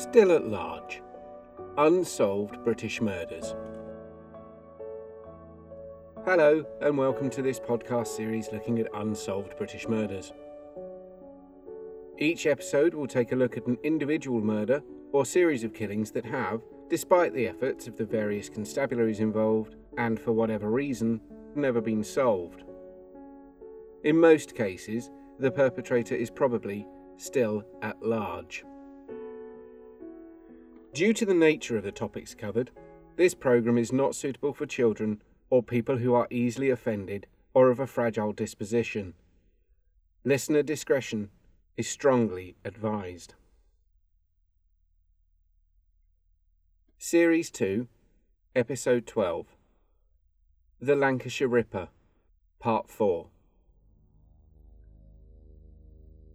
Still at large. Unsolved British murders. Hello, and welcome to this podcast series looking at unsolved British murders. Each episode will take a look at an individual murder or series of killings that have, despite the efforts of the various constabularies involved, and for whatever reason, never been solved. In most cases, the perpetrator is probably still at large. Due to the nature of the topics covered, this programme is not suitable for children or people who are easily offended or of a fragile disposition. Listener discretion is strongly advised. Series 2, Episode 12 The Lancashire Ripper, Part 4.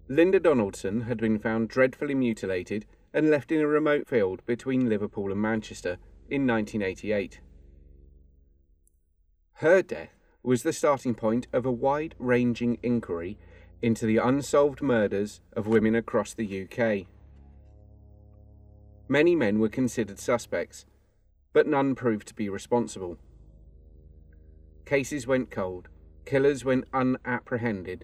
Linda Donaldson had been found dreadfully mutilated and left in a remote field between Liverpool and Manchester in 1988. Her death was the starting point of a wide ranging inquiry into the unsolved murders of women across the UK. Many men were considered suspects, but none proved to be responsible. Cases went cold, killers went unapprehended,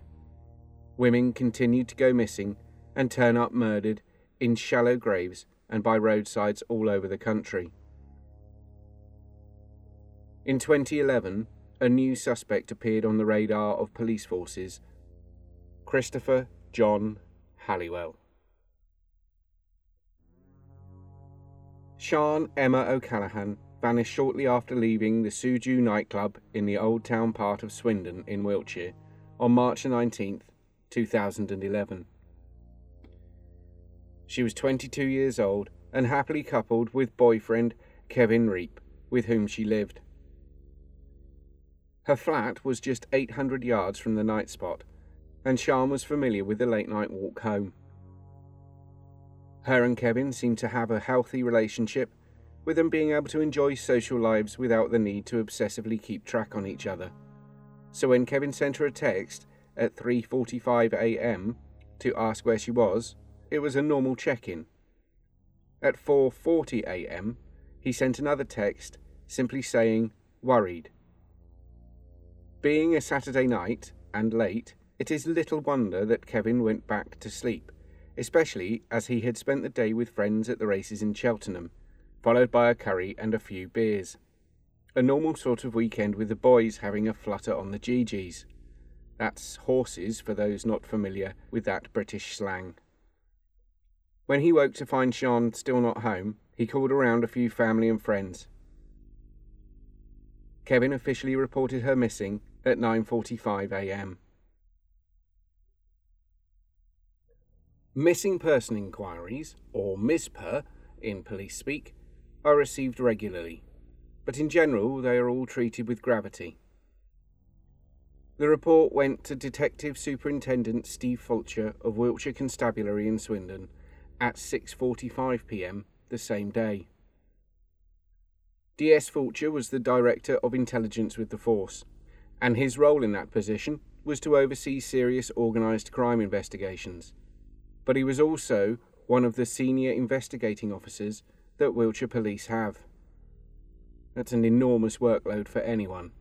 women continued to go missing and turn up murdered in shallow graves and by roadsides all over the country. In 2011, a new suspect appeared on the radar of police forces Christopher John Halliwell. Sian Emma O'Callaghan vanished shortly after leaving the Suju nightclub in the Old Town part of Swindon in Wiltshire on March 19, 2011. She was 22 years old and happily coupled with boyfriend Kevin Reape, with whom she lived. Her flat was just 800 yards from the night spot, and Sian was familiar with the late night walk home. Her and Kevin seemed to have a healthy relationship, with them being able to enjoy social lives without the need to obsessively keep track on each other. So when Kevin sent her a text at 3:45 a.m. to ask where she was, it was a normal check-in. At 4:40 a.m., he sent another text simply saying worried. Being a Saturday night and late, it is little wonder that Kevin went back to sleep, especially as he had spent the day with friends at the races in Cheltenham, followed by a curry and a few beers. A normal sort of weekend with the boys having a flutter on the GGs. That's horses for those not familiar with that British slang. When he woke to find Sian still not home, he called around a few family and friends. Kevin officially reported her missing at 9:45 a.m. Missing person inquiries, or MISPER in police speak, are received regularly, but in general they are all treated with gravity. The report went to Detective Superintendent Steve Fulcher of Wiltshire Constabulary in Swindon at 6:45 p.m. the same day. DS Fulcher was the Director of Intelligence with the force, and his role in that position was to oversee serious organised crime investigations. But he was also one of the senior investigating officers that Wiltshire Police have. That's an enormous workload for anyone.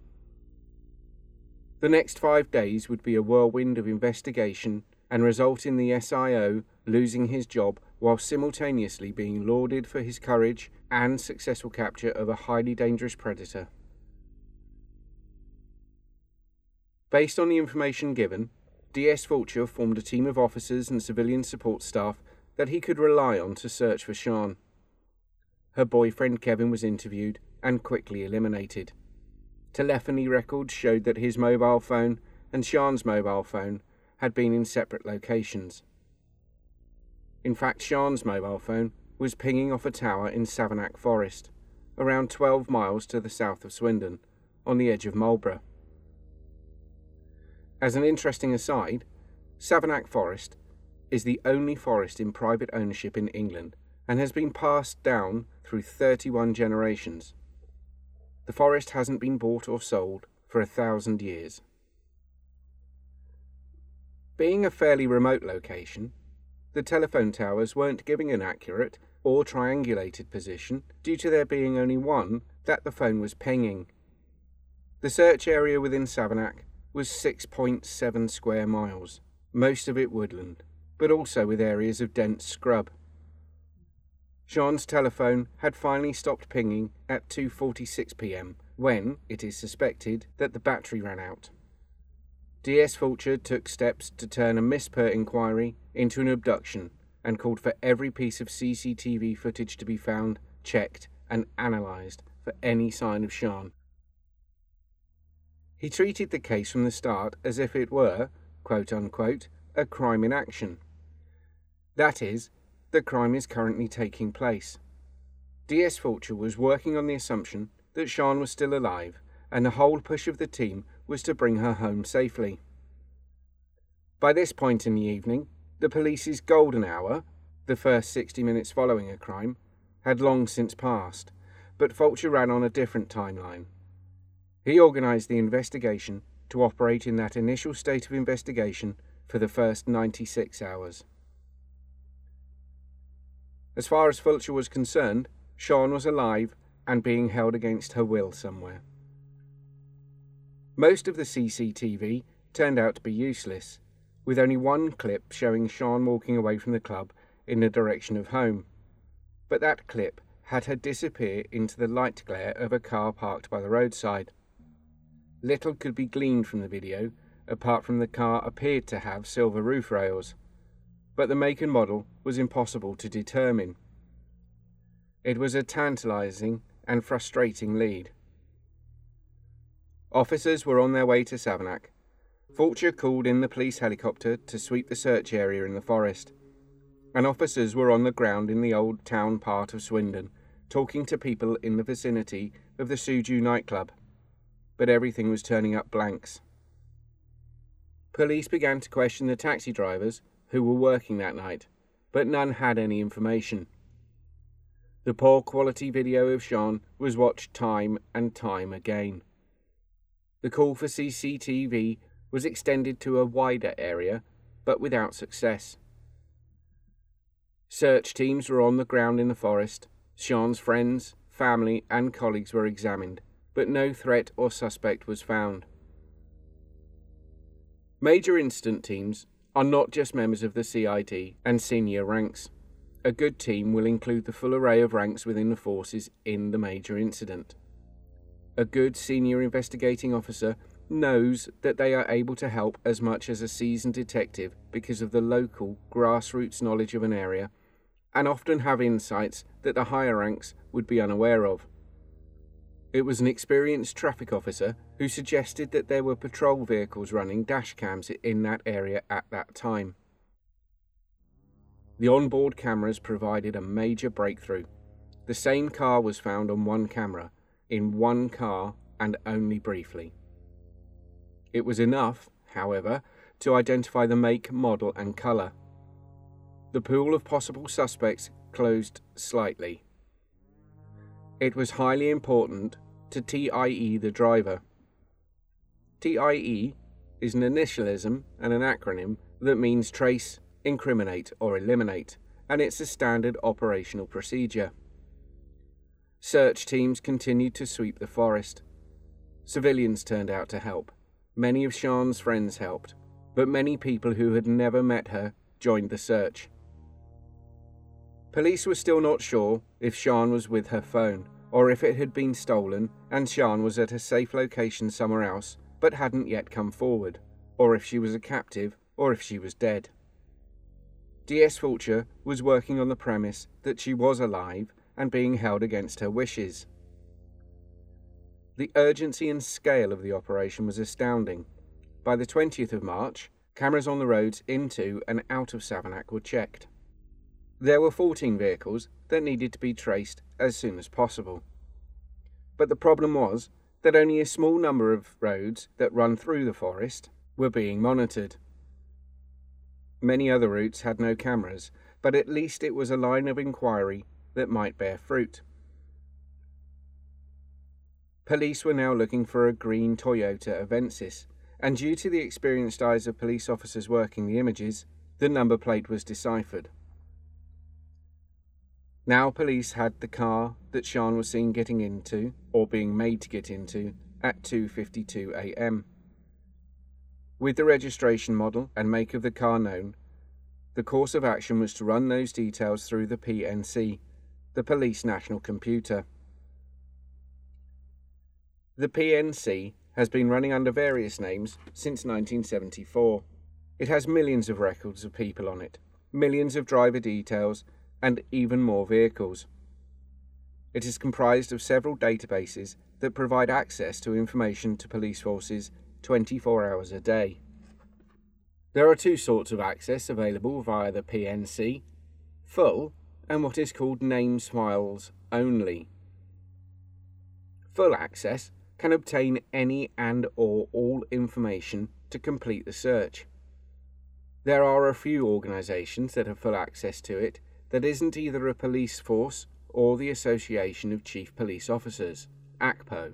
The next five days would be a whirlwind of investigation and result in the SIO losing his job while simultaneously being lauded for his courage and successful capture of a highly dangerous predator. Based on the information given, DS Fulcher formed a team of officers and civilian support staff that he could rely on to search for Sian. Her boyfriend Kevin was interviewed and quickly eliminated. Telephony records showed that his mobile phone and Sian's mobile phone had been in separate locations. In fact, Sian's mobile phone was pinging off a tower in Savernake Forest, around 12 miles to the south of Swindon, on the edge of Marlborough. As an interesting aside, Savernake Forest is the only forest in private ownership in England and has been passed down through 31 generations. The forest hasn't been bought or sold for a thousand years. Being a fairly remote location, the telephone towers weren't giving an accurate or triangulated position due to there being only one that the phone was pinging. The search area within Savernake was 6.7 square miles, most of it woodland, but also with areas of dense scrub. Sian's telephone had finally stopped pinging at 2:46 p.m. when it is suspected that the battery ran out. DS Fulcher took steps to turn a MISPER inquiry into an abduction and called for every piece of CCTV footage to be found, checked, and analysed for any sign of Sian. He treated the case from the start as if it were, quote unquote, a crime in action. That is, the crime is currently taking place. DS Fulcher was working on the assumption that Sian was still alive, and the whole push of the team was to bring her home safely. By this point in the evening, the police's golden hour, the first 60 minutes following a crime, had long since passed, but Fulcher ran on a different timeline. He organised the investigation to operate in that initial state of investigation for the first 96 hours. As far as Fulcher was concerned, Sian was alive and being held against her will somewhere. Most of the CCTV turned out to be useless, with only one clip showing Sian walking away from the club in the direction of home. But that clip had her disappear into the light glare of a car parked by the roadside. Little could be gleaned from the video, apart from the car appeared to have silver roof rails but the make and model was impossible to determine. It was a tantalizing and frustrating lead. Officers were on their way to Savernake. Fulcher called in the police helicopter to sweep the search area in the forest, and officers were on the ground in the old town part of Swindon, talking to people in the vicinity of the Suju nightclub. But everything was turning up blanks. Police began to question the taxi drivers who were working that night, but none had any information. The poor quality video of Sian was watched time and time again. The call for CCTV was extended to a wider area, but without success. Search teams were on the ground in the forest. Sian's friends, family, and colleagues were examined, but no threat or suspect was found. Major incident teams are not just members of the CID and senior ranks. A good team will include the full array of ranks within the forces in the major incident. A good senior investigating officer knows that they are able to help as much as a seasoned detective because of the local grassroots knowledge of an area and often have insights that the higher ranks would be unaware of. It was an experienced traffic officer who suggested that there were patrol vehicles running dash cams in that area at that time. The onboard cameras provided a major breakthrough. The same car was found on one camera, in one car, and only briefly. It was enough, however, to identify the make, model, and colour. The pool of possible suspects closed slightly. It was highly important to TIE the driver. TIE is an initialism and an acronym that means trace, incriminate, or eliminate, and it's a standard operational procedure. Search teams continued to sweep the forest. Civilians turned out to help. Many of Sian's friends helped, but many people who had never met her joined the search. Police were still not sure if Sian was with her phone, or if it had been stolen and Jean was at a safe location somewhere else but hadn't yet come forward, or if she was a captive, or if she was dead. D.S. Fulcher was working on the premise that she was alive and being held against her wishes. The urgency and scale of the operation was astounding. By the 20th of March, cameras on the roads into and out of Savernake were checked. There were 14 vehicles that needed to be traced as soon as possible. But the problem was that only a small number of roads that run through the forest were being monitored. Many other routes had no cameras, but at least it was a line of inquiry that might bear fruit. Police were now looking for a green Toyota Avensis, and due to the experienced eyes of police officers working the images, the number plate was deciphered. Now, police had the car that Sian was seen getting into, or being made to get into, at 2:52 a.m. With the registration model and make of the car known, the course of action was to run those details through the PNC, the Police National Computer. The PNC has been running under various names since 1974. It has millions of records of people on it, millions of driver details, and even more vehicles. It is comprised of several databases that provide access to information to police forces 24 hours a day. There are two sorts of access available via the PNC full and what is called names files only. Full access can obtain any and or all information to complete the search. There are a few organisations that have full access to it that isn't either a police force or the Association of Chief Police Officers, ACPO.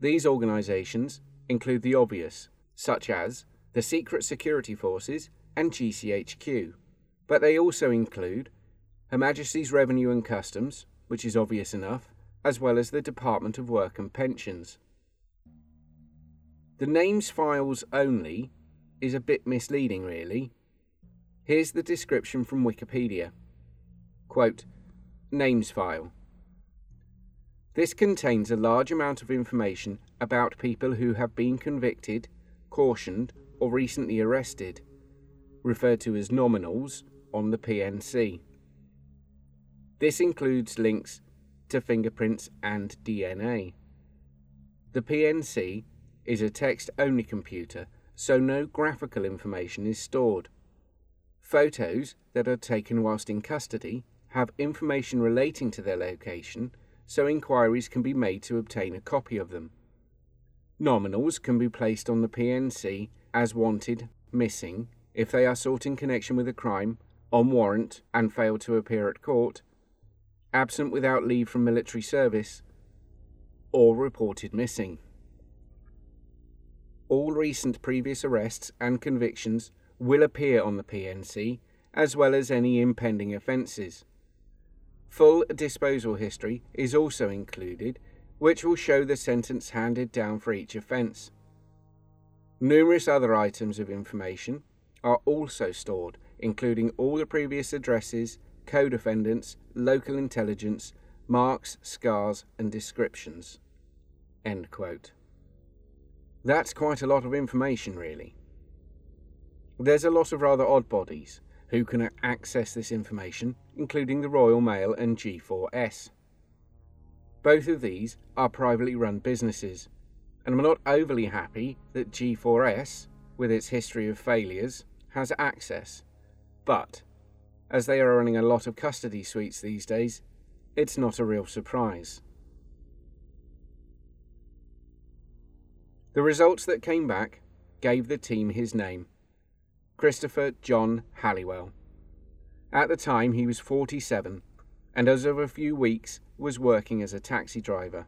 These organisations include the obvious, such as the Secret Security Forces and GCHQ, but they also include Her Majesty's Revenue and Customs, which is obvious enough, as well as the Department of Work and Pensions. The names files only is a bit misleading, really. Here's the description from Wikipedia. Quote, Names file. This contains a large amount of information about people who have been convicted, cautioned, or recently arrested, referred to as nominals, on the PNC. This includes links to fingerprints and DNA. The PNC is a text only computer, so no graphical information is stored. Photos that are taken whilst in custody have information relating to their location, so inquiries can be made to obtain a copy of them. Nominals can be placed on the PNC as wanted, missing, if they are sought in connection with a crime, on warrant and fail to appear at court, absent without leave from military service, or reported missing. All recent previous arrests and convictions will appear on the PNC, as well as any impending offences. Full disposal history is also included, which will show the sentence handed down for each offence. Numerous other items of information are also stored, including all the previous addresses, co-defendants, local intelligence, marks, scars, and descriptions. End quote. That's quite a lot of information, really. There's a lot of rather odd bodies, who can access this information, including the Royal Mail and G4S. Both of these are privately run businesses, and I'm not overly happy that G4S, with its history of failures, has access. But, as they are running a lot of custody suites these days, it's not a real surprise. The results that came back gave the team his name Christopher John Halliwell. At the time, he was 47, and as of a few weeks, was working as a taxi driver.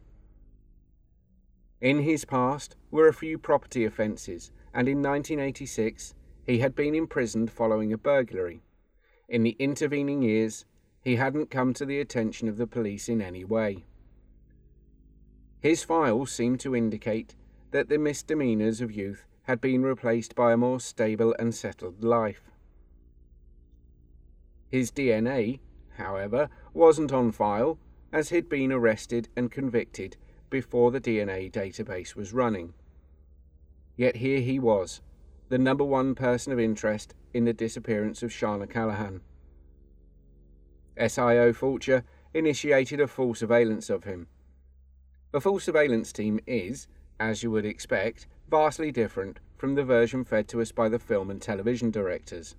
In his past were a few property offences, and in 1986 he had been imprisoned following a burglary. In the intervening years, he hadn't come to the attention of the police in any way. His files seemed to indicate that the misdemeanours of youth had been replaced by a more stable and settled life. His DNA, however, wasn't on file, as he'd been arrested and convicted before the DNA database was running. Yet here he was, the number one person of interest in the disappearance of Sian Callaghan. SIO Fulcher initiated a full surveillance of him. A full surveillance team is, as you would expect, vastly different from the version fed to us by the film and television directors.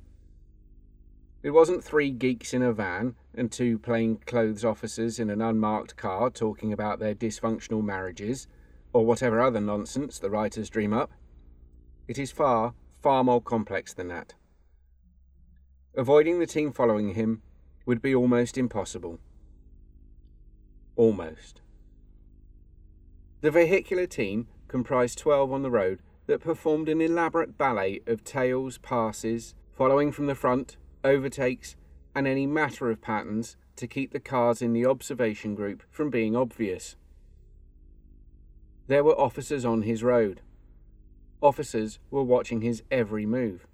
It wasn't three geeks in a van and two plainclothes officers in an unmarked car talking about their dysfunctional marriages, or whatever other nonsense the writers dream up. It is far, far more complex than that. Avoiding the team following him would be almost impossible. Almost. The vehicular team comprised 12 on the road that performed an elaborate ballet of tails, passes, following from the front, overtakes, and any matter of patterns to keep the cars in the observation group from being obvious. There were officers on his road. Officers were watching his every move.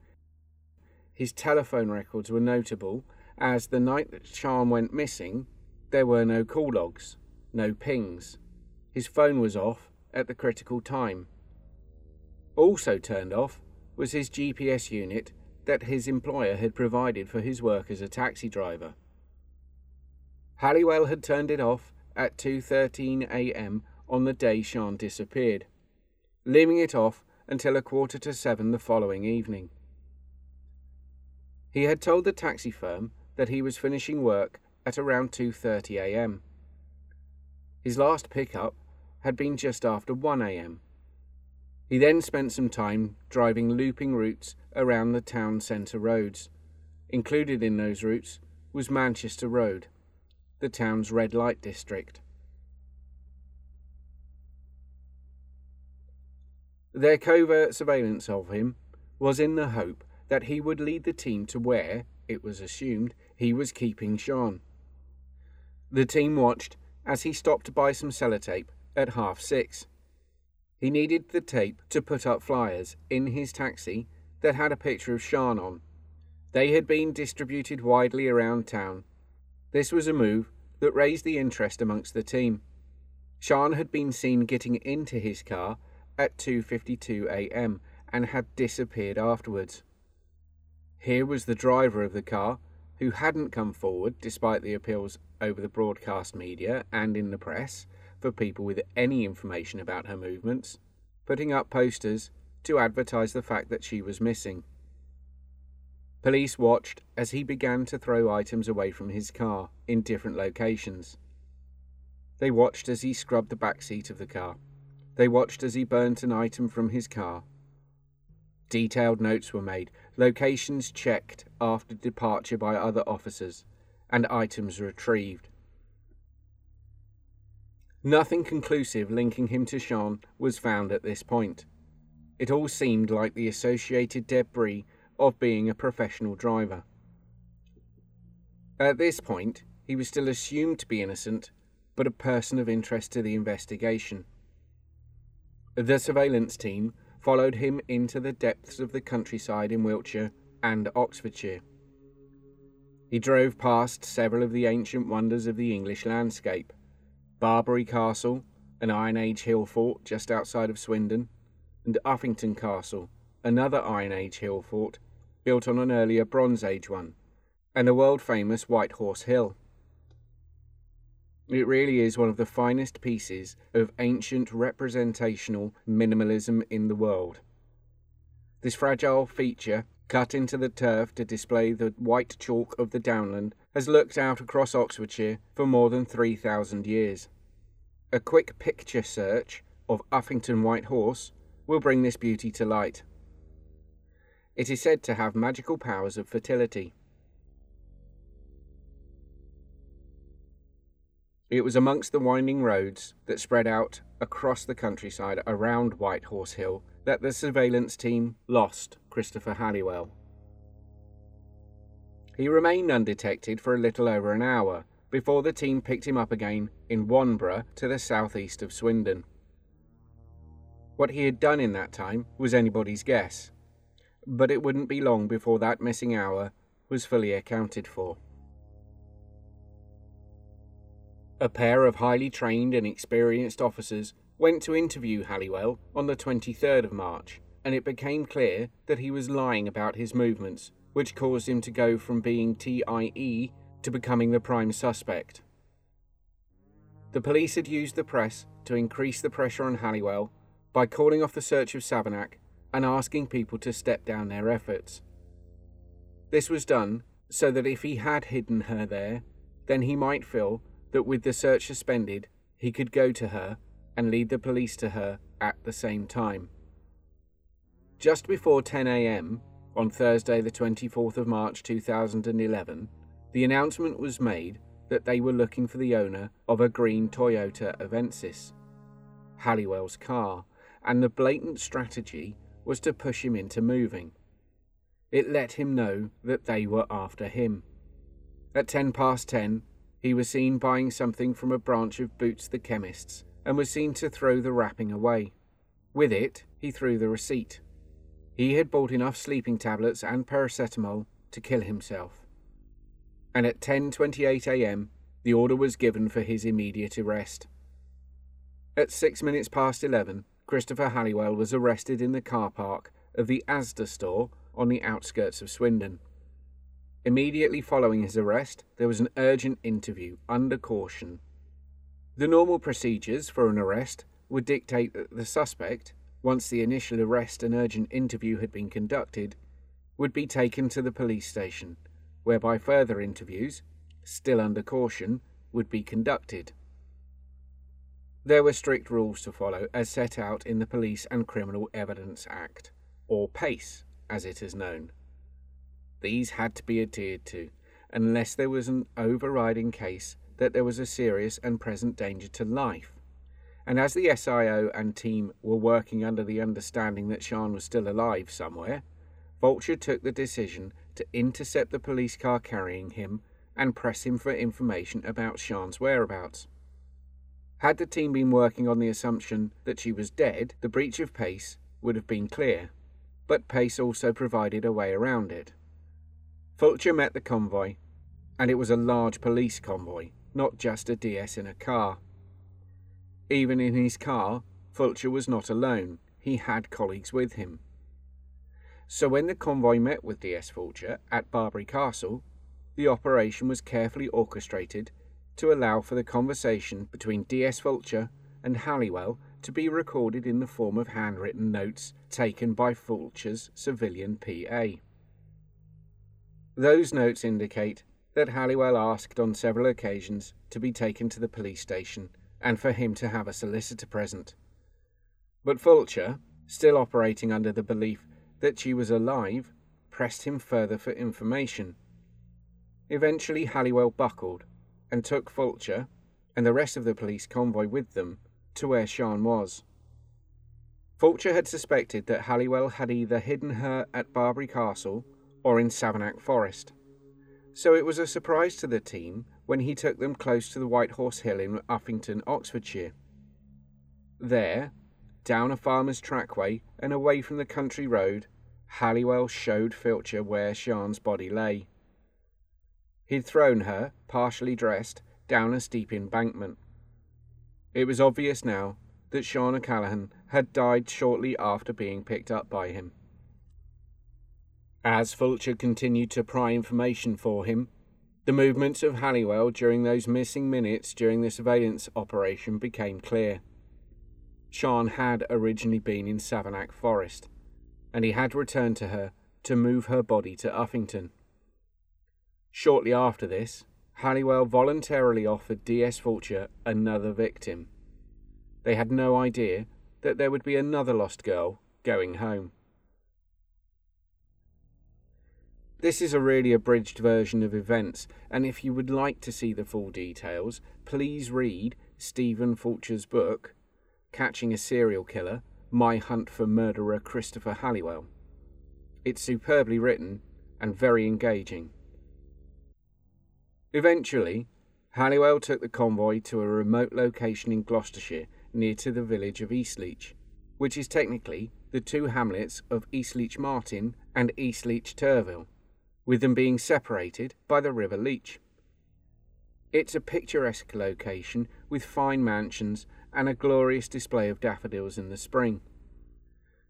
His telephone records were notable, as the night that Sian went missing, there were no call logs, no pings. His phone was off at the critical time. Also turned off was his GPS unit that his employer had provided for his work as a taxi driver. Halliwell had turned it off at 2:13 a.m. on the day Sian disappeared, leaving it off until a quarter to 7 the following evening. He had told the taxi firm that he was finishing work at around 2:30 a.m. His last pickup had been just after 1 a.m. He then spent some time driving looping routes around the town centre roads. Included in those routes was Manchester Road, the town's red light district. Their covert surveillance of him was in the hope that he would lead the team to where, it was assumed, he was keeping Sian. The team watched as he stopped to buy some sellotape at half six. He needed the tape to put up flyers in his taxi that had a picture of Sian on. They had been distributed widely around town. This was a move that raised the interest amongst the team. Sian had been seen getting into his car at 2:52 a.m. and had disappeared afterwards. Here was the driver of the car who hadn't come forward despite the appeals over the broadcast media and in the press for people with any information about her movements, putting up posters to advertise the fact that she was missing. Police watched as he began to throw items away from his car in different locations. They watched as he scrubbed the back seat of the car. They watched as he burnt an item from his car. Detailed notes were made, locations checked after departure by other officers, and items retrieved. Nothing conclusive linking him to Sian was found at this point. It all seemed like the associated debris of being a professional driver. At this point, he was still assumed to be innocent, but a person of interest to the investigation. The surveillance team followed him into the depths of the countryside in Wiltshire and Oxfordshire. He drove past several of the ancient wonders of the English landscape Barbury Castle, an Iron Age hill fort just outside of Swindon, and Uffington Castle, another Iron Age hill fort built on an earlier Bronze Age one, and the world famous White Horse Hill. It really is one of the finest pieces of ancient representational minimalism in the world. This fragile feature, cut into the turf to display the white chalk of the downland, has looked out across Oxfordshire for more than 3,000 years. A quick picture search of Uffington White Horse will bring this beauty to light. It is said to have magical powers of fertility. It was amongst the winding roads that spread out across the countryside around White Horse Hill that the surveillance team lost Christopher Halliwell. He remained undetected for a little over an hour before the team picked him up again in Wanborough to the southeast of Swindon. What he had done in that time was anybody's guess, but it wouldn't be long before that missing hour was fully accounted for. A pair of highly trained and experienced officers went to interview Halliwell on the 23rd of March, and it became clear that he was lying about his movements which caused him to go from being TIE to becoming the prime suspect. The police had used the press to increase the pressure on Halliwell by calling off the search of Savernake and asking people to step down their efforts. This was done so that if he had hidden her there, then he might feel that with the search suspended, he could go to her and lead the police to her at the same time. Just before 10 am, on Thursday, the 24th of March 2011, the announcement was made that they were looking for the owner of a green Toyota Avensis, Halliwell's car, and the blatant strategy was to push him into moving. It let him know that they were after him. At ten past ten, he was seen buying something from a branch of Boots the chemist's and was seen to throw the wrapping away. With it, he threw the receipt. He had bought enough sleeping tablets and paracetamol to kill himself. And at 10:28 a.m., the order was given for his immediate arrest. At 6 minutes past 11, Christopher Halliwell was arrested in the car park of the Asda store on the outskirts of Swindon. Immediately following his arrest, there was an urgent interview under caution. The normal procedures for an arrest would dictate that the suspect, once the initial arrest and urgent interview had been conducted, would be taken to the police station, whereby further interviews, still under caution, would be conducted. There were strict rules to follow as set out in the Police and Criminal Evidence Act, or PACE as it is known. These had to be adhered to, unless there was an overriding case that there was a serious and present danger to life. And as the SIO and team were working under the understanding that Sian was still alive somewhere, Fulcher took the decision to intercept the police car carrying him and press him for information about Sian's whereabouts. Had the team been working on the assumption that she was dead, the breach of pace would have been clear, but pace also provided a way around it. Fulcher met the convoy, and it was a large police convoy, not just a DS in a car. Even in his car, Fulcher was not alone, he had colleagues with him. So when the convoy met with DS Fulcher at Barbury Castle, the operation was carefully orchestrated to allow for the conversation between DS Fulcher and Halliwell to be recorded in the form of handwritten notes taken by Fulcher's civilian PA. Those notes indicate that Halliwell asked on several occasions to be taken to the police station and for him to have a solicitor present. But Fulcher, still operating under the belief that she was alive, pressed him further for information. Eventually, Halliwell buckled and took Fulcher and the rest of the police convoy with them to where Sian was. Fulcher had suspected that Halliwell had either hidden her at Barbury Castle or in Savernake Forest, so it was a surprise to the team when he took them close to the White Horse Hill in Uffington, Oxfordshire. There, down a farmer's trackway and away from the country road, Halliwell showed Fulcher where Sian's body lay. He'd thrown her, partially dressed, down a steep embankment. It was obvious now that Sean O'Callaghan had died shortly after being picked up by him. As Fulcher continued to pry information for him, the movements of Halliwell during those missing minutes during the surveillance operation became clear. Sian had originally been in Savernake Forest, and he had returned to her to move her body to Uffington. Shortly after this, Halliwell voluntarily offered D.S. Fulcher another victim. They had no idea that there would be another lost girl going home. This is a really abridged version of events, and if you would like to see the full details, please read Stephen Fulcher's book, Catching a Serial Killer My Hunt for Murderer Christopher Halliwell. It's superbly written and very engaging. Eventually, Halliwell took the convoy to a remote location in Gloucestershire near to the village of Eastleach, which is technically the two hamlets of Eastleach Martin and Eastleach Turville, with them being separated by the River Leach. It's a picturesque location with fine mansions and a glorious display of daffodils in the spring.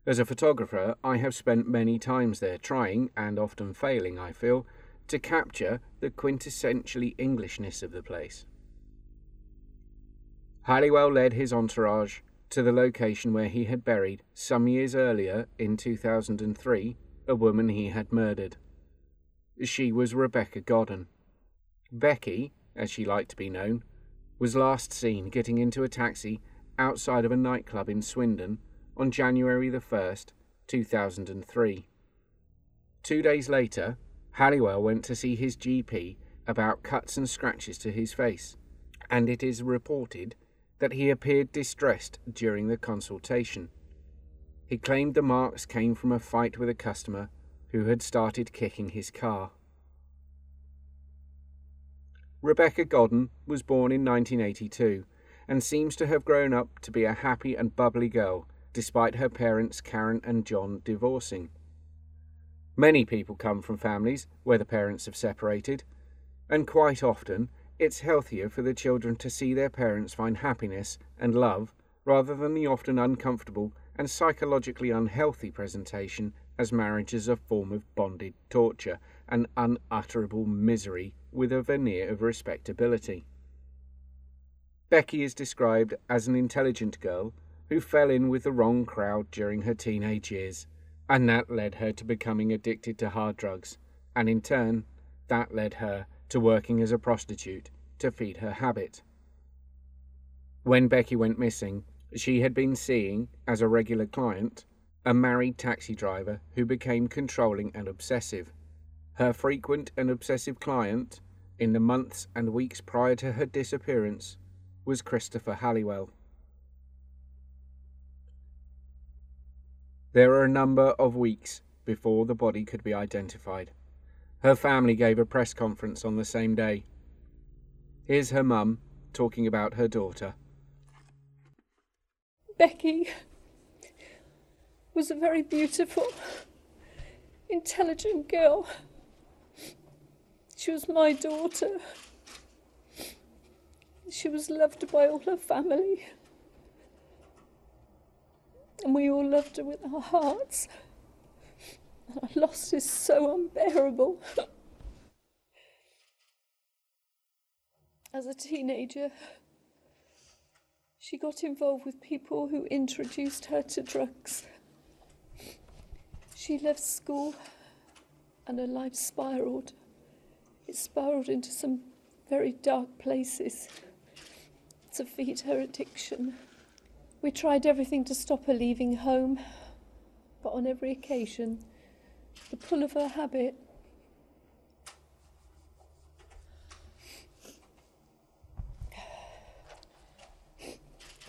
As a photographer, I have spent many times there trying, and often failing, I feel, to capture the quintessentially Englishness of the place. Halliwell led his entourage to the location where he had buried, some years earlier, in 2003, a woman he had murdered. She was Rebecca Godden. Becky, as she liked to be known, was last seen getting into a taxi outside of a nightclub in Swindon on January the 1st, 2003. Two days later, Halliwell went to see his GP about cuts and scratches to his face, and it is reported that he appeared distressed during the consultation. He claimed the marks came from a fight with a customer who had started kicking his car. Rebecca Godden was born in 1982 and seems to have grown up to be a happy and bubbly girl, despite her parents Karen and John divorcing. Many people come from families where the parents have separated, and quite often it's healthier for the children to see their parents find happiness and love rather than the often uncomfortable and psychologically unhealthy presentation as marriage is a form of bonded torture and unutterable misery with a veneer of respectability. Becky is described as an intelligent girl who fell in with the wrong crowd during her teenage years, and that led her to becoming addicted to hard drugs, and in turn, that led her to working as a prostitute to feed her habit. When Becky went missing, she had been seeing, as a regular client, a married taxi driver who became controlling and obsessive. Her frequent and obsessive client, in the months and weeks prior to her disappearance, was Christopher Halliwell. There were a number of weeks before the body could be identified. Her family gave a press conference on the same day. Here's her mum talking about her daughter. Becky was a very beautiful, intelligent girl. She was my daughter. She was loved by all her family. And we all loved her with our hearts. Our loss is so unbearable. As a teenager, she got involved with people who introduced her to drugs. She left school and her life spiraled. It spiraled into some very dark places to feed her addiction. We tried everything to stop her leaving home, but on every occasion, the pull of her habit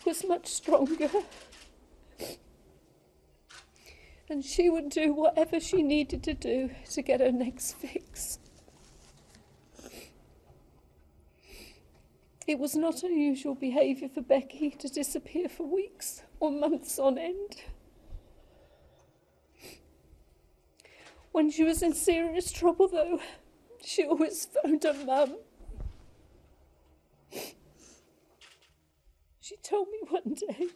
was much stronger. And she would do whatever she needed to do to get her next fix. It was not unusual behaviour for Becky to disappear for weeks or months on end. When she was in serious trouble, though, she always phoned her mum. She told me one day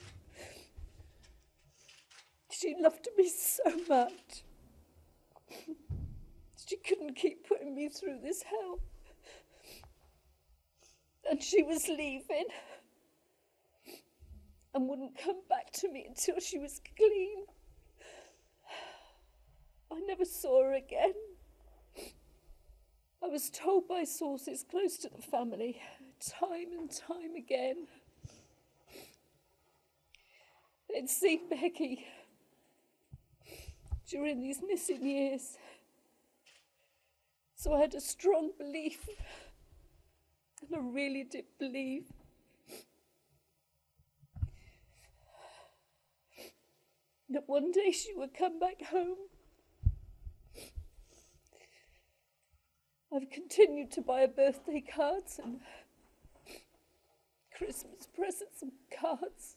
she loved me so much. She couldn't keep putting me through this hell and she was leaving and wouldn't come back to me until she was clean. I never saw her again. I was told by sources close to the family, time and time again, they'd seen Becky during these missing years. So I had a strong belief and I really did believe that one day she would come back home. I've continued to buy her birthday cards and Christmas presents and cards.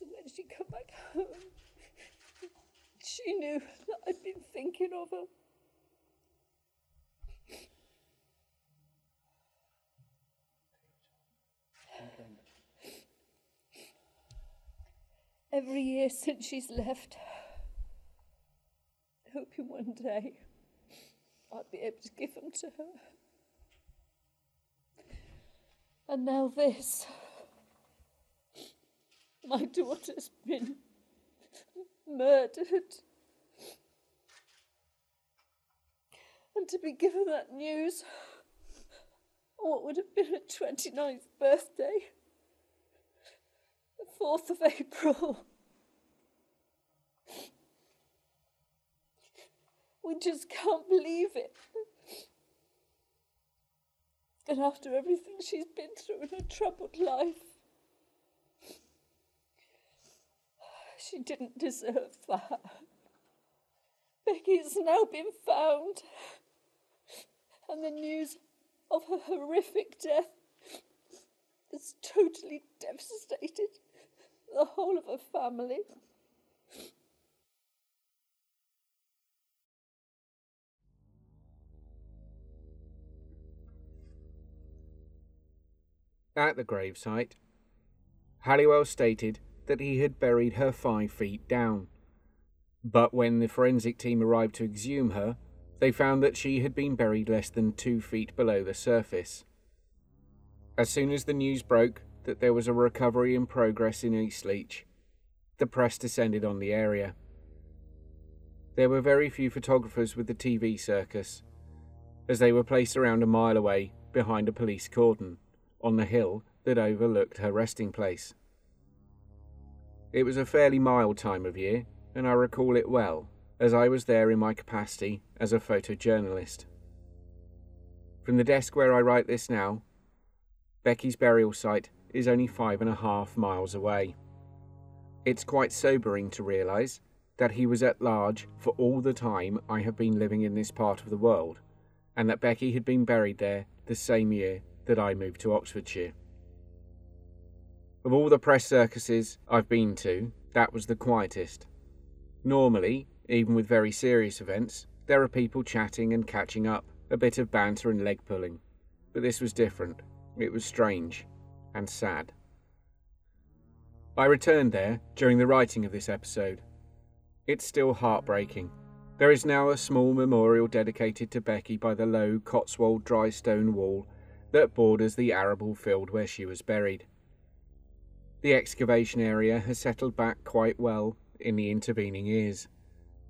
So when she come back home, she knew that I'd been thinking of her. every year since she's left, hoping one day I'd be able to give them to her. And now this. My daughter's been murdered. And to be given that news on what would have been her 29th birthday the 4th of April. We just can't believe it. And after everything she's been through in her troubled life, she didn't deserve that. Becky has now been found, and the news of her horrific death has totally devastated the whole of her family. At the gravesite, Halliwell stated that he had buried her five feet down. But when the forensic team arrived to exhume her, they found that she had been buried less than two feet below the surface. As soon as the news broke that there was a recovery in progress in Eastleach, the press descended on the area. There were very few photographers with the TV circus, as they were placed around a mile away behind a police cordon on the hill that overlooked her resting place. It was a fairly mild time of year, and I recall it well, as I was there in my capacity as a photojournalist. From the desk where I write this now, Becky's burial site is only five and a half miles away. It's quite sobering to realise that he was at large for all the time I have been living in this part of the world, and that Becky had been buried there the same year that I moved to Oxfordshire. Of all the press circuses I've been to, that was the quietest. Normally, even with very serious events, there are people chatting and catching up, a bit of banter and leg pulling. But this was different. It was strange and sad. I returned there during the writing of this episode. It's still heartbreaking. There is now a small memorial dedicated to Becky by the low Cotswold dry stone wall that borders the arable field where she was buried. The excavation area has settled back quite well in the intervening years,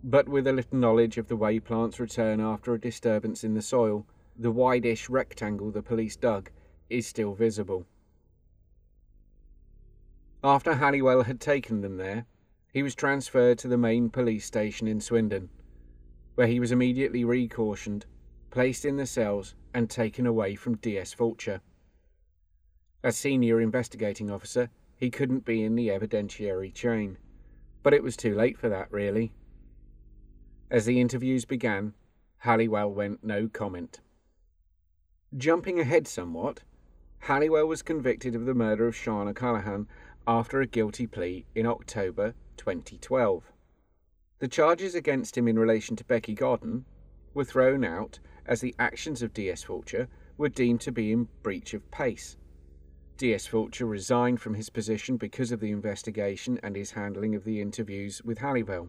but with a little knowledge of the way plants return after a disturbance in the soil, the wide-ish rectangle the police dug is still visible. After Halliwell had taken them there, he was transferred to the main police station in Swindon, where he was immediately recautioned, placed in the cells, and taken away from DS Fulcher. As senior investigating officer, he couldn't be in the evidentiary chain, but it was too late for that, really. As the interviews began, Halliwell went no comment. Jumping ahead somewhat, Halliwell was convicted of the murder of Sian O'Callaghan after a guilty plea in October 2012. The charges against him in relation to Becky Godden were thrown out as the actions of DS Fulcher were deemed to be in breach of PACE. DS Fulcher resigned from his position because of the investigation and his handling of the interviews with Halliwell,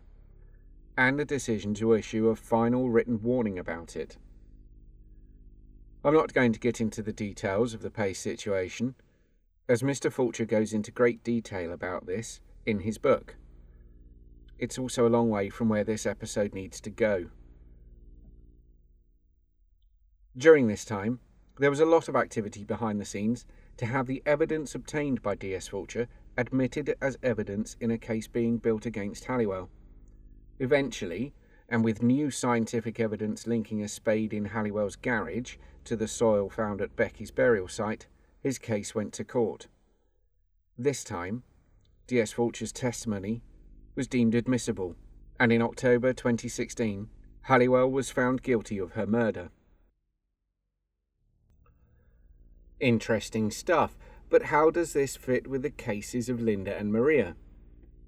and a decision to issue a final written warning about it. I'm not going to get into the details of the PACE situation, as Mr. Fulcher goes into great detail about this in his book. It's also a long way from where this episode needs to go. During this time, there was a lot of activity behind the scenes to have the evidence obtained by DS Fulcher admitted as evidence in a case being built against Halliwell. Eventually, and with new scientific evidence linking a spade in Halliwell's garage to the soil found at Becky's burial site, his case went to court. This time, D.S. Fulcher's testimony was deemed admissible, and in October 2016, Halliwell was found guilty of her murder. Interesting stuff, but how does this fit with the cases of Linda and Maria?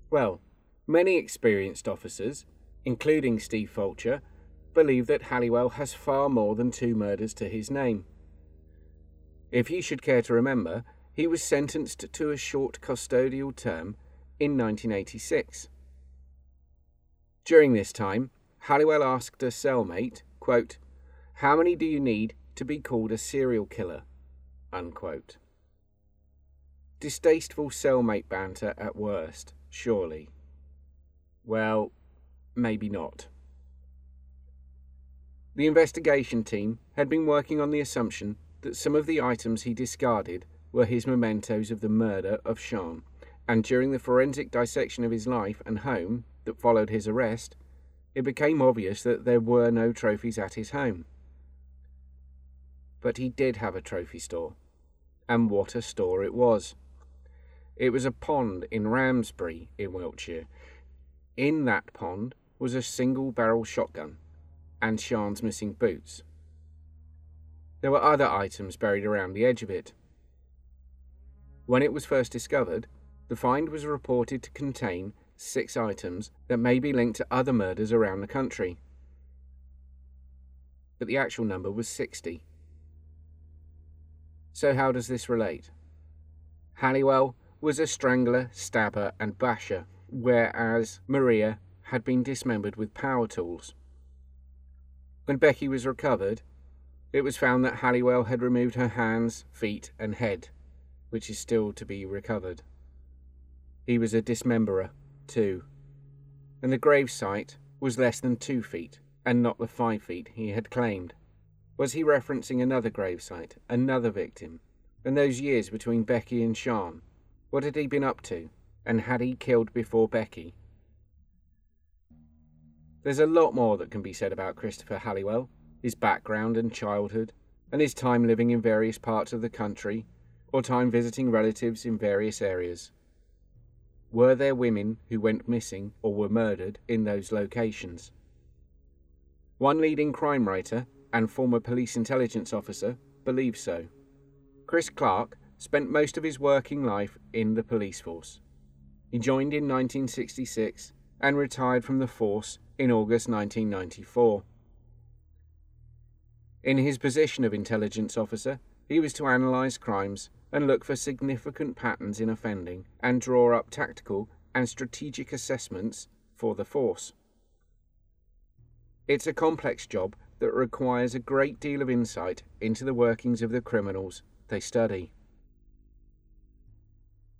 Well, many experienced officers, including Steve Fulcher, believe that Halliwell has far more than two murders to his name. If you should care to remember, he was sentenced to a short custodial term in 1986. During this time, Halliwell asked a cellmate, quote, How many do you need to be called a serial killer? Unquote. Distasteful cellmate banter at worst, surely. Well, maybe not. The investigation team had been working on the assumption that some of the items he discarded were his mementos of the murder of Sian, and during the forensic dissection of his life and home that followed his arrest, it became obvious that there were no trophies at his home. But he did have a trophy store, and what a store it was. It was a pond in Ramsbury in Wiltshire. In that pond was a single barrel shotgun and Sian's missing boots. there were other items buried around the edge of it. When it was first discovered, the find was reported to contain six items that may be linked to other murders around the country. But the actual number was 60. So, how does this relate? Halliwell was a strangler, stabber, and basher, whereas Maria had been dismembered with power tools. When Becky was recovered, it was found that Halliwell had removed her hands, feet, and head, which is still to be recovered. He was a dismemberer, too, and the grave site was less than two feet, and not the five feet he had claimed. Was he referencing another gravesite, another victim? And those years between Becky and Sian? What had he been up to? And had he killed before Becky? There's a lot more that can be said about Christopher Halliwell, his background and childhood, and his time living in various parts of the country, or time visiting relatives in various areas. Were there women who went missing or were murdered in those locations? One leading crime writer and former police intelligence officer believes so. Chris Clark spent most of his working life in the police force. He joined in 1966 and retired from the force in August 1994. In his position of intelligence officer, he was to analyse crimes and look for significant patterns in offending and draw up tactical and strategic assessments for the force. It's a complex job that requires a great deal of insight into the workings of the criminals they study.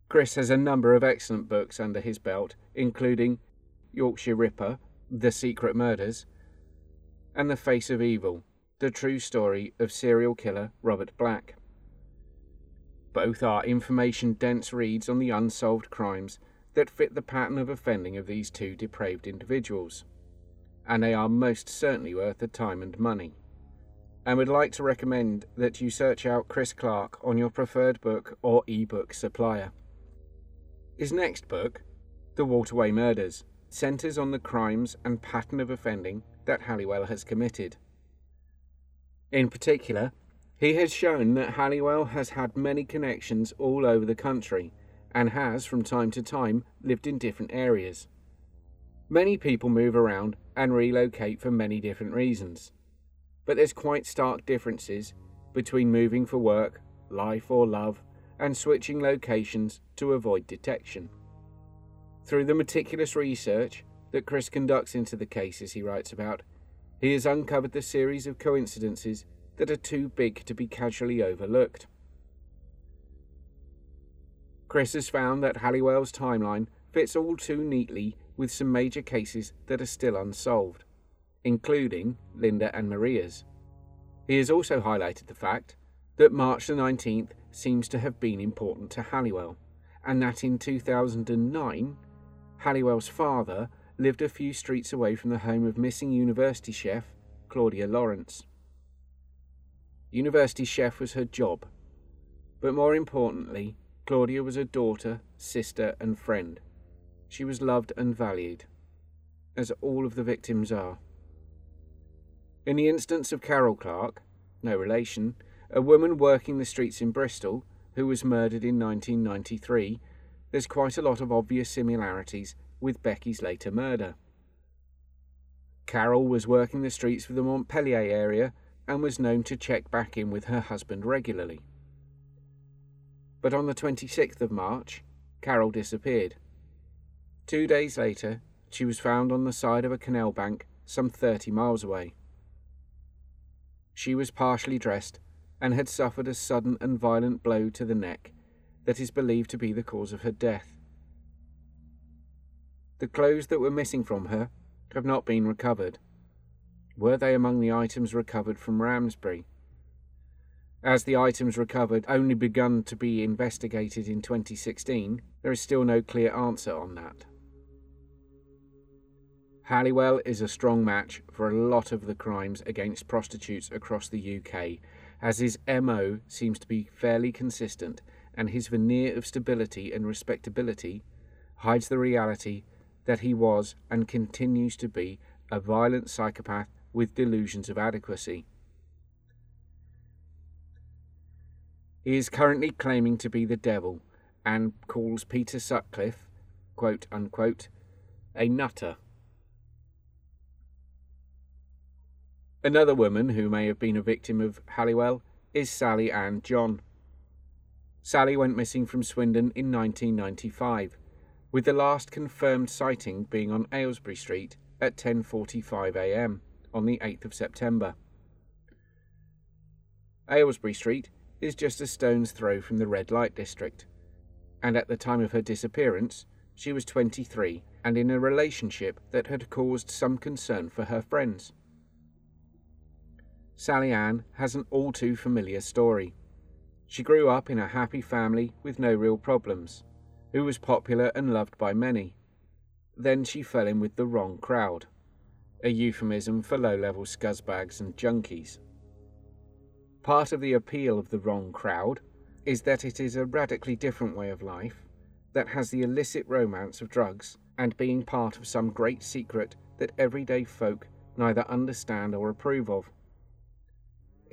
Chris has a number of excellent books under his belt, including Yorkshire Ripper, The Secret Murders, and The Face of Evil, the true story of serial killer Robert Black. Both are information dense reads on the unsolved crimes that fit the pattern of offending of these two depraved individuals, and they are most certainly worth the time and money. And would like to recommend that you search out Chris Clark on your preferred book or ebook supplier. His next book, The Waterway Murders, centres on the crimes and pattern of offending that Halliwell has committed. In particular, he has shown that Halliwell has had many connections all over the country and has, from time to time, lived in different areas. Many people move around and relocate for many different reasons, but there's quite stark differences between moving for work, life, or love and switching locations to avoid detection. Through the meticulous research that Chris conducts into the cases he writes about, he has uncovered the series of coincidences that are too big to be casually overlooked. Chris has found that Halliwell's timeline fits all too neatly with some major cases that are still unsolved, including Linda and Maria's. He has also highlighted the fact that March the 19th seems to have been important to Halliwell, and that in 2009, Halliwell's father lived a few streets away from the home of missing university chef Claudia Lawrence. University chef was her job, but more importantly, Claudia was a daughter, sister, and friend. She was loved and valued, as all of the victims are. In the instance of Carol Clark, no relation, a woman working the streets in Bristol who was murdered in 1993, there's quite a lot of obvious similarities with Becky's later murder. Carol was working the streets of the Montpelier area and was known to check back in with her husband regularly. But on the 26th of March, Carol disappeared. Two days later, she was found on the side of a canal bank some 30 miles away. She was partially dressed and had suffered a sudden and violent blow to the neck that is believed to be the cause of her death. The clothes that were missing from her have not been recovered. Were they among the items recovered from Ramsbury? As the items recovered only begun to be investigated in 2016, there is still no clear answer on that. Halliwell is a strong match for a lot of the crimes against prostitutes across the UK, as his MO seems to be fairly consistent and his veneer of stability and respectability hides the reality that he was and continues to be a violent psychopath with delusions of adequacy. He is currently claiming to be the devil and calls Peter Sutcliffe, quote unquote, a nutter. Another woman who may have been a victim of Halliwell is Sally Ann John. Sally went missing from Swindon in 1995, with the last confirmed sighting being on Aylesbury Street at 10:45 a.m. on the 8th of September. Aylesbury Street is just a stone's throw from the red light district, and at the time of her disappearance, she was 23 and in a relationship that had caused some concern for her friends. Sally Ann has an all too familiar story. She grew up in a happy family with no real problems, who was popular and loved by many. Then she fell in with the wrong crowd, a euphemism for low level scuzzbags and junkies. Part of the appeal of the wrong crowd is that it is a radically different way of life that has the illicit romance of drugs and being part of some great secret that everyday folk neither understand or approve of.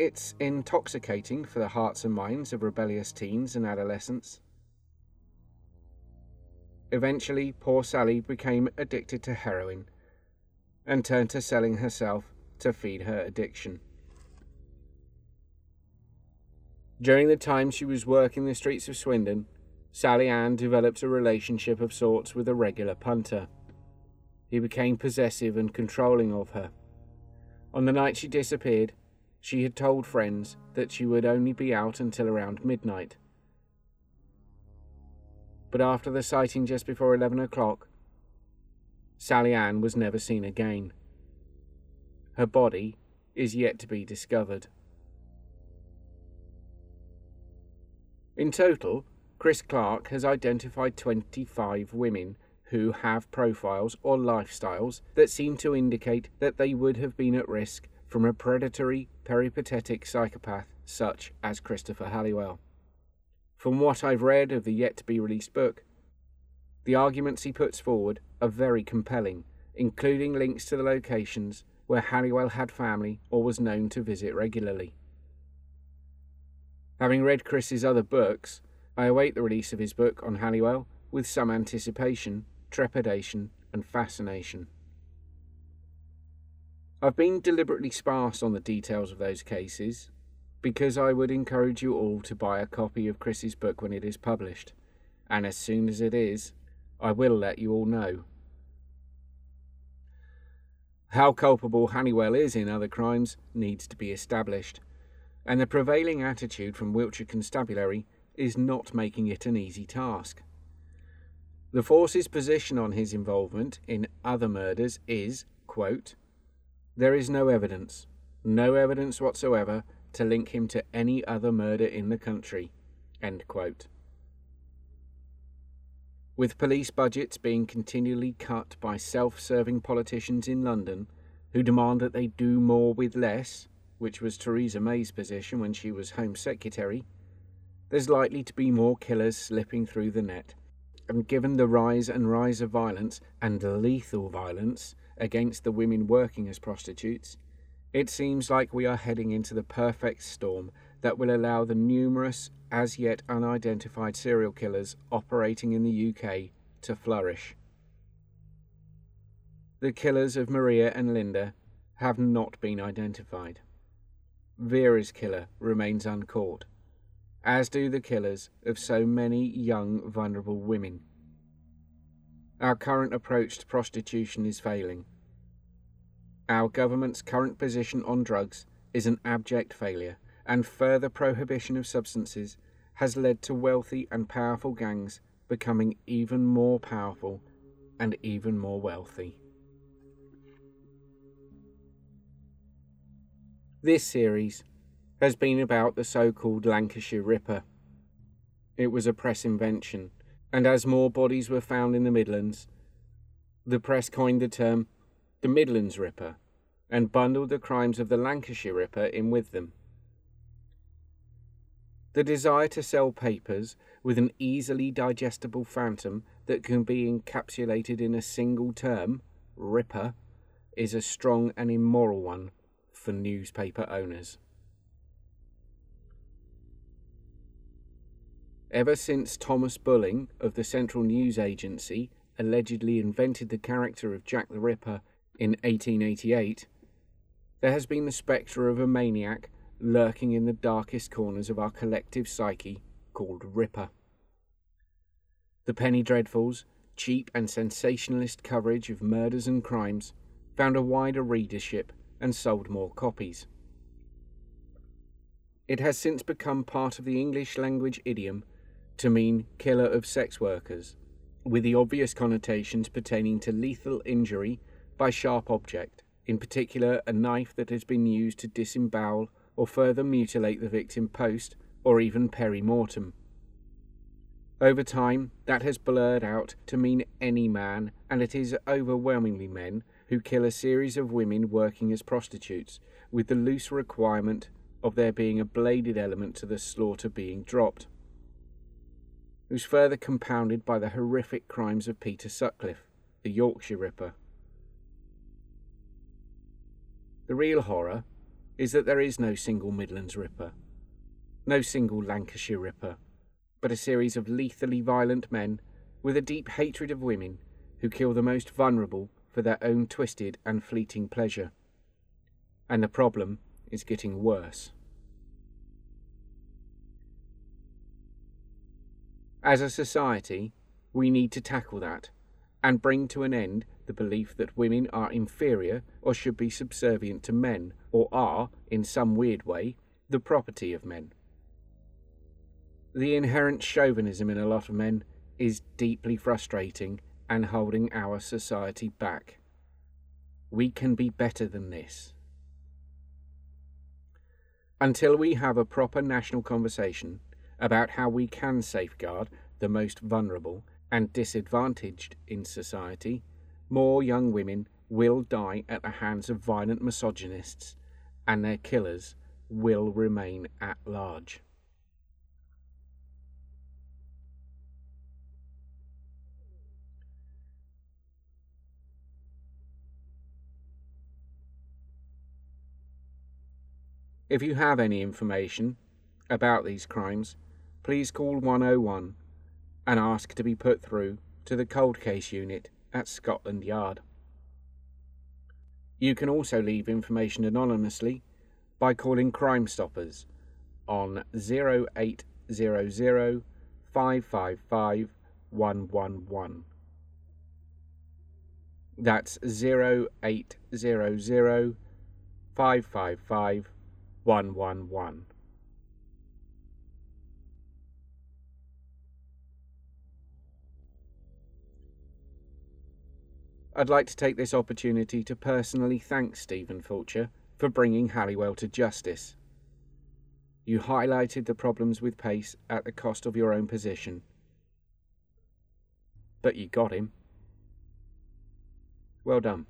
It's intoxicating for the hearts and minds of rebellious teens and adolescents. Eventually, poor Sally became addicted to heroin and turned to selling herself to feed her addiction. During the time she was working the streets of Swindon, Sally Ann developed a relationship of sorts with a regular punter. He became possessive and controlling of her. On the night she disappeared, she had told friends that she would only be out until around midnight. But after the sighting just before 11 o'clock, Sally Ann was never seen again. Her body is yet to be discovered. In total, Chris Clark has identified 25 women who have profiles or lifestyles that seem to indicate that they would have been at risk from a predatory, peripatetic psychopath such as Christopher Halliwell. From what I've read of the yet to be released book, the arguments he puts forward are very compelling, including links to the locations where Halliwell had family or was known to visit regularly. Having read Chris's other books, I await the release of his book on Halliwell with some anticipation, trepidation, and fascination. I've been deliberately sparse on the details of those cases because I would encourage you all to buy a copy of Chris's book when it is published, and as soon as it is, I will let you all know. How culpable Halliwell is in other crimes needs to be established, and the prevailing attitude from Wiltshire Constabulary is not making it an easy task. The force's position on his involvement in other murders is, quote, there is no evidence, no evidence whatsoever, to link him to any other murder in the country. With police budgets being continually cut by self serving politicians in London who demand that they do more with less, which was Theresa May's position when she was Home Secretary, there's likely to be more killers slipping through the net. And given the rise and rise of violence, and lethal violence, against the women working as prostitutes, it seems like we are heading into the perfect storm that will allow the numerous, as yet unidentified serial killers operating in the UK to flourish. The killers of Maria and Linda have not been identified. Vera's killer remains uncaught, as do the killers of so many young, vulnerable women. Our current approach to prostitution is failing. Our government's current position on drugs is an abject failure, and further prohibition of substances has led to wealthy and powerful gangs becoming even more powerful and even more wealthy. This series has been about the so called Lancashire Ripper. It was a press invention and as more bodies were found in the Midlands, the press coined the term the Midlands Ripper and bundled the crimes of the Lancashire Ripper in with them. The desire to sell papers with an easily digestible phantom that can be encapsulated in a single term, Ripper, is a strong and immoral one for newspaper owners. Ever since Thomas Bulling of the Central News Agency allegedly invented the character of Jack the Ripper in 1888, there has been the spectre of a maniac lurking in the darkest corners of our collective psyche called Ripper. The Penny Dreadfuls, cheap and sensationalist coverage of murders and crimes, found a wider readership and sold more copies. It has since become part of the English language idiom to mean killer of sex workers, with the obvious connotations pertaining to lethal injury by sharp object, in particular a knife that has been used to disembowel or further mutilate the victim post or even peri mortem. Over time, that has blurred out to mean any man, and it is overwhelmingly men who kill a series of women working as prostitutes, with the loose requirement of there being a bladed element to the slaughter being dropped. It was further compounded by the horrific crimes of Peter Sutcliffe, the Yorkshire Ripper. The real horror is that there is no single Midlands Ripper, no single Lancashire Ripper but a series of lethally violent men with a deep hatred of women who kill the most vulnerable for their own twisted and fleeting pleasure. And the problem is getting worse. As a society, we need to tackle that and bring to an end the belief that women are inferior or should be subservient to men or are, in some weird way, the property of men. The inherent chauvinism in a lot of men is deeply frustrating and holding our society back. We can be better than this. Until we have a proper national conversation about how we can safeguard the most vulnerable and disadvantaged in society, more young women will die at the hands of violent misogynists, and their killers will remain at large. If you have any information about these crimes, please call 101 and ask to be put through to the cold case unit at Scotland Yard. You can also leave information anonymously by calling Crime Stoppers on 0800 555 111. That's 0800 555 111. I'd like to take this opportunity to personally thank Stephen Fulcher for bringing Halliwell to justice. You highlighted the problems with Pace at the cost of your own position. But you got him. Well done.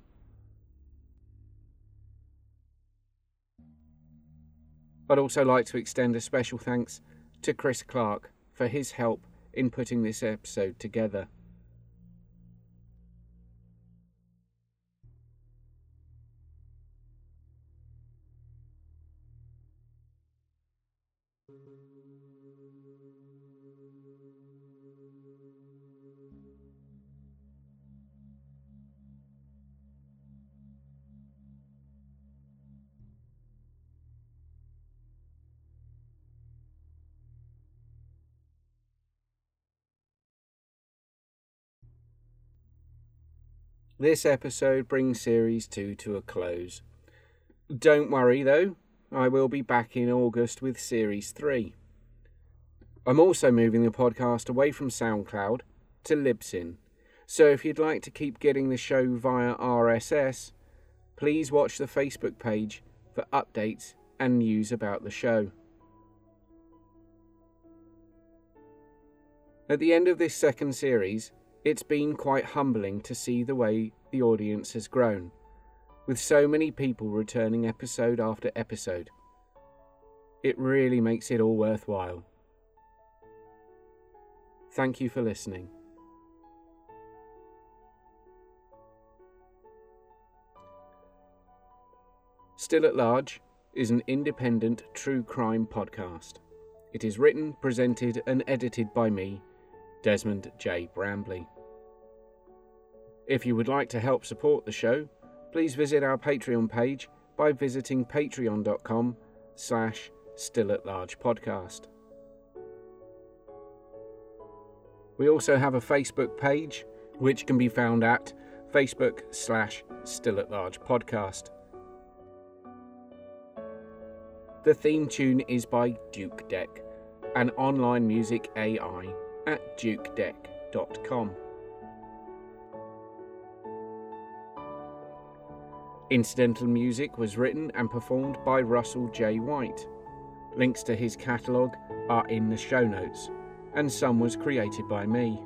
I'd also like to extend a special thanks to Chris Clark for his help in putting this episode together. This episode brings Series 2 to a close. Don't worry though, I will be back in August with Series 3. I'm also moving the podcast away from SoundCloud to Libsyn, so if you'd like to keep getting the show via RSS, please watch the Facebook page for updates and news about the show. At the end of this second series, it's been quite humbling to see the way the audience has grown, with so many people returning episode after episode. It really makes it all worthwhile. Thank you for listening. Still at Large is an independent true crime podcast. It is written, presented, and edited by me, Desmond J. Brambley. If you would like to help support the show, please visit our Patreon page by visiting patreon.com slash still at large podcast. We also have a Facebook page, which can be found at facebook slash still at large podcast. The theme tune is by Jukedeck, an online music AI at jukedeck.com. Incidental music was written and performed by Russell J. White. Links to his catalogue are in the show notes, and some was created by me.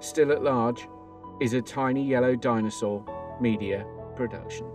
Still at Large is a tiny yellow dinosaur media production.